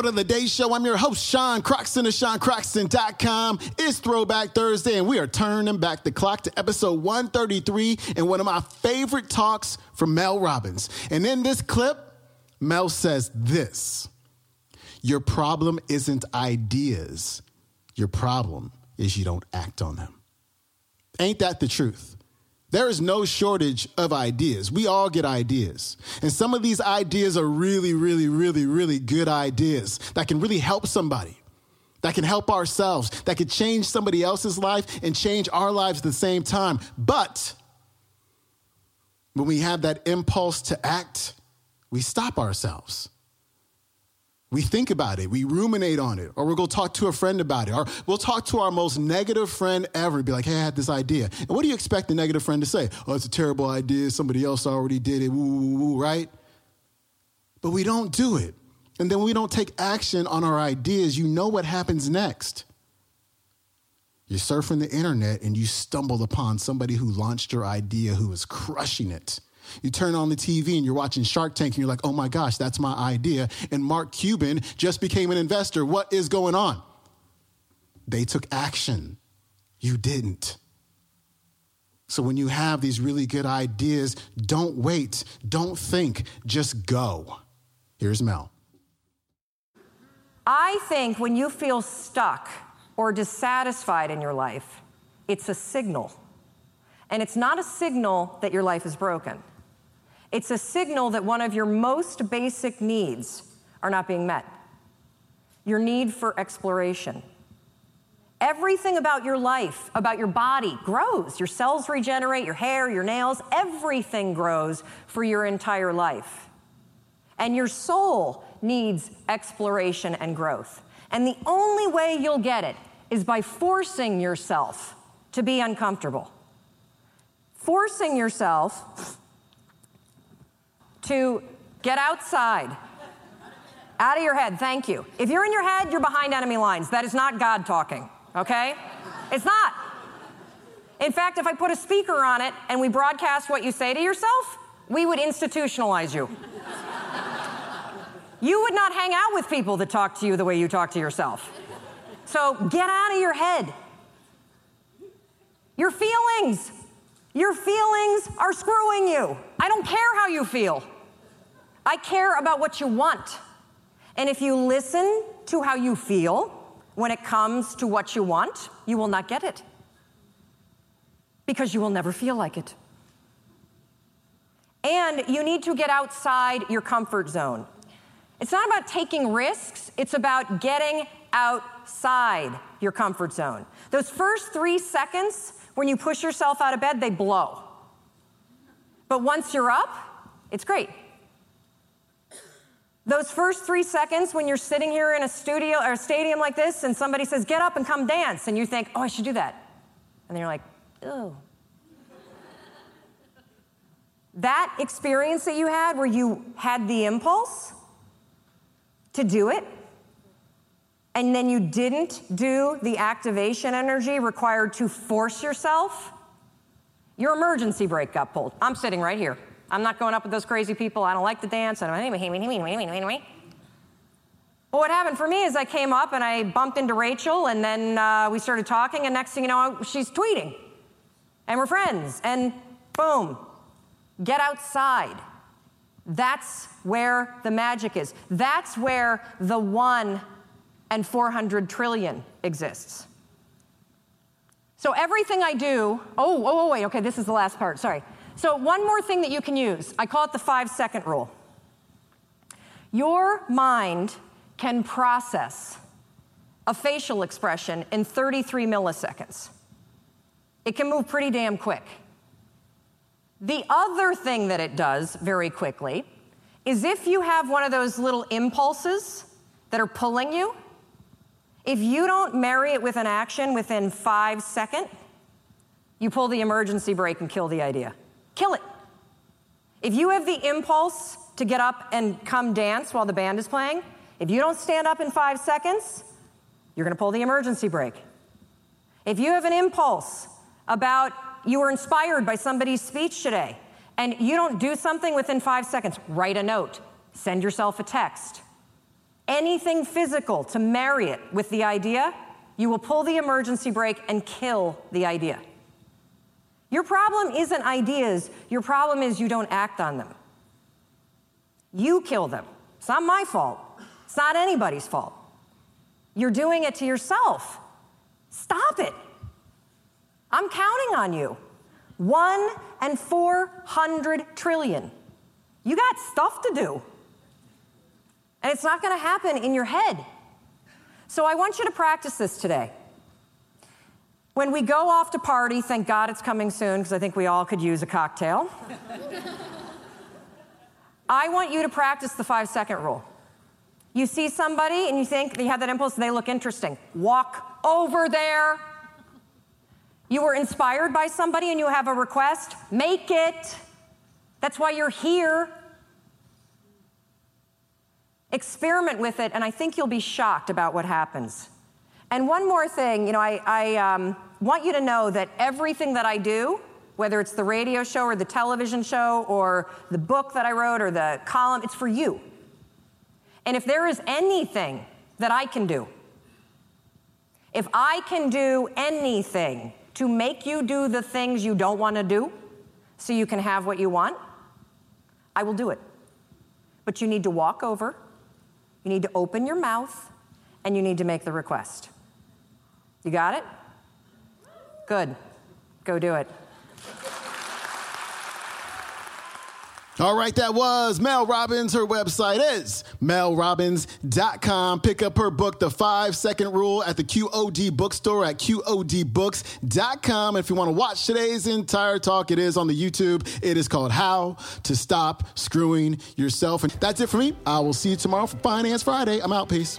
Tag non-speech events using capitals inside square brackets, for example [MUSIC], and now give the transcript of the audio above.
Quote of the Day Show. I'm your host, Sean Croxton of SeanCroxton.com. It's Throwback Thursday, and we are turning back the clock to episode 133 and one of my favorite talks from Mel Robbins. And in this clip, Mel says this Your problem isn't ideas, your problem is you don't act on them. Ain't that the truth? There is no shortage of ideas. We all get ideas. And some of these ideas are really, really, really, really good ideas that can really help somebody, that can help ourselves, that could change somebody else's life and change our lives at the same time. But when we have that impulse to act, we stop ourselves. We think about it, we ruminate on it, or we'll go talk to a friend about it, or we'll talk to our most negative friend ever, be like, hey, I had this idea. And what do you expect the negative friend to say? Oh, it's a terrible idea. Somebody else already did it, woo, woo, woo, right? But we don't do it. And then we don't take action on our ideas. You know what happens next. You're surfing the internet and you stumble upon somebody who launched your idea who is crushing it you turn on the TV and you're watching Shark Tank and you're like, oh my gosh, that's my idea. And Mark Cuban just became an investor. What is going on? They took action. You didn't. So when you have these really good ideas, don't wait, don't think, just go. Here's Mel. I think when you feel stuck or dissatisfied in your life, it's a signal. And it's not a signal that your life is broken. It's a signal that one of your most basic needs are not being met your need for exploration. Everything about your life, about your body, grows. Your cells regenerate, your hair, your nails, everything grows for your entire life. And your soul needs exploration and growth. And the only way you'll get it is by forcing yourself to be uncomfortable. Forcing yourself to get outside. Out of your head, thank you. If you're in your head, you're behind enemy lines. That is not God talking, okay? It's not. In fact, if I put a speaker on it and we broadcast what you say to yourself, we would institutionalize you. you would not hang out with people that talk to you the way you talk to yourself. So get out of your head. Your feelings. Your feelings are screwing you. I don't care how you feel. I care about what you want. And if you listen to how you feel when it comes to what you want, you will not get it. Because you will never feel like it. And you need to get outside your comfort zone. It's not about taking risks, it's about getting outside your comfort zone. Those first three seconds when you push yourself out of bed, they blow. But once you're up, it's great. Those first three seconds when you're sitting here in a studio or a stadium like this and somebody says, get up and come dance, and you think, oh, I should do that. And then you're like, oh. that experience that you had where you had the impulse to do it, and then you didn't do the activation energy required to force yourself, your emergency brake got pulled. I'm sitting right here. I'm not going up with those crazy people. I don't like to dance. I don't. But what happened for me is I came up and I bumped into Rachel, and then uh, we started talking, and next thing you know, she's tweeting. And we're friends. And boom, get outside. That's where the magic is. That's where the one and 400 trillion exists. So everything I do, oh, oh, oh, wait, okay, this is the last part, sorry. So, one more thing that you can use I call it the five second rule. Your mind can process a facial expression in 33 milliseconds. It can move pretty damn quick. The other thing that it does very quickly is if you have one of those little impulses that are pulling you, if you don't marry it with an action within five seconds, you pull the emergency brake and kill the idea. Kill it. If you have the impulse to get up and come dance while the band is playing, if you don't stand up in five seconds, you're going to pull the emergency brake. If you have an impulse about you were inspired by somebody's speech today and you don't do something within five seconds, write a note, send yourself a text. anything physical to marry it with the idea, you will pull the emergency brake and kill the idea. Your problem isn't ideas, your problem is you don't act on them. You kill them. It's not my fault, it's not anybody's fault. You're doing it to yourself. Stop it. I'm counting on you. One and 400 trillion. You got stuff to do. And it's not going to happen in your head. So I want you to practice this today. When we go off to party, thank God it's coming soon because I think we all could use a cocktail. [LAUGHS] I want you to practice the five second rule. You see somebody and you think you have that impulse, they look interesting. Walk over there. You were inspired by somebody and you have a request, make it. That's why you're here. Experiment with it, and I think you'll be shocked about what happens. And one more thing, you know, I, I um, want you to know that everything that I do, whether it's the radio show or the television show or the book that I wrote or the column, it's for you. And if there is anything that I can do, if I can do anything to make you do the things you don't want to do so you can have what you want, I will do it. But you need to walk over, you need to open your mouth, and you need to make the request. You got it? Good. Go do it. All right, that was Mel Robbins. Her website is melrobbins.com. Pick up her book, The Five Second Rule, at the QOD bookstore at QODbooks.com. And if you want to watch today's entire talk, it is on the YouTube. It is called How to Stop Screwing Yourself. And that's it for me. I will see you tomorrow for Finance Friday. I'm out. Peace.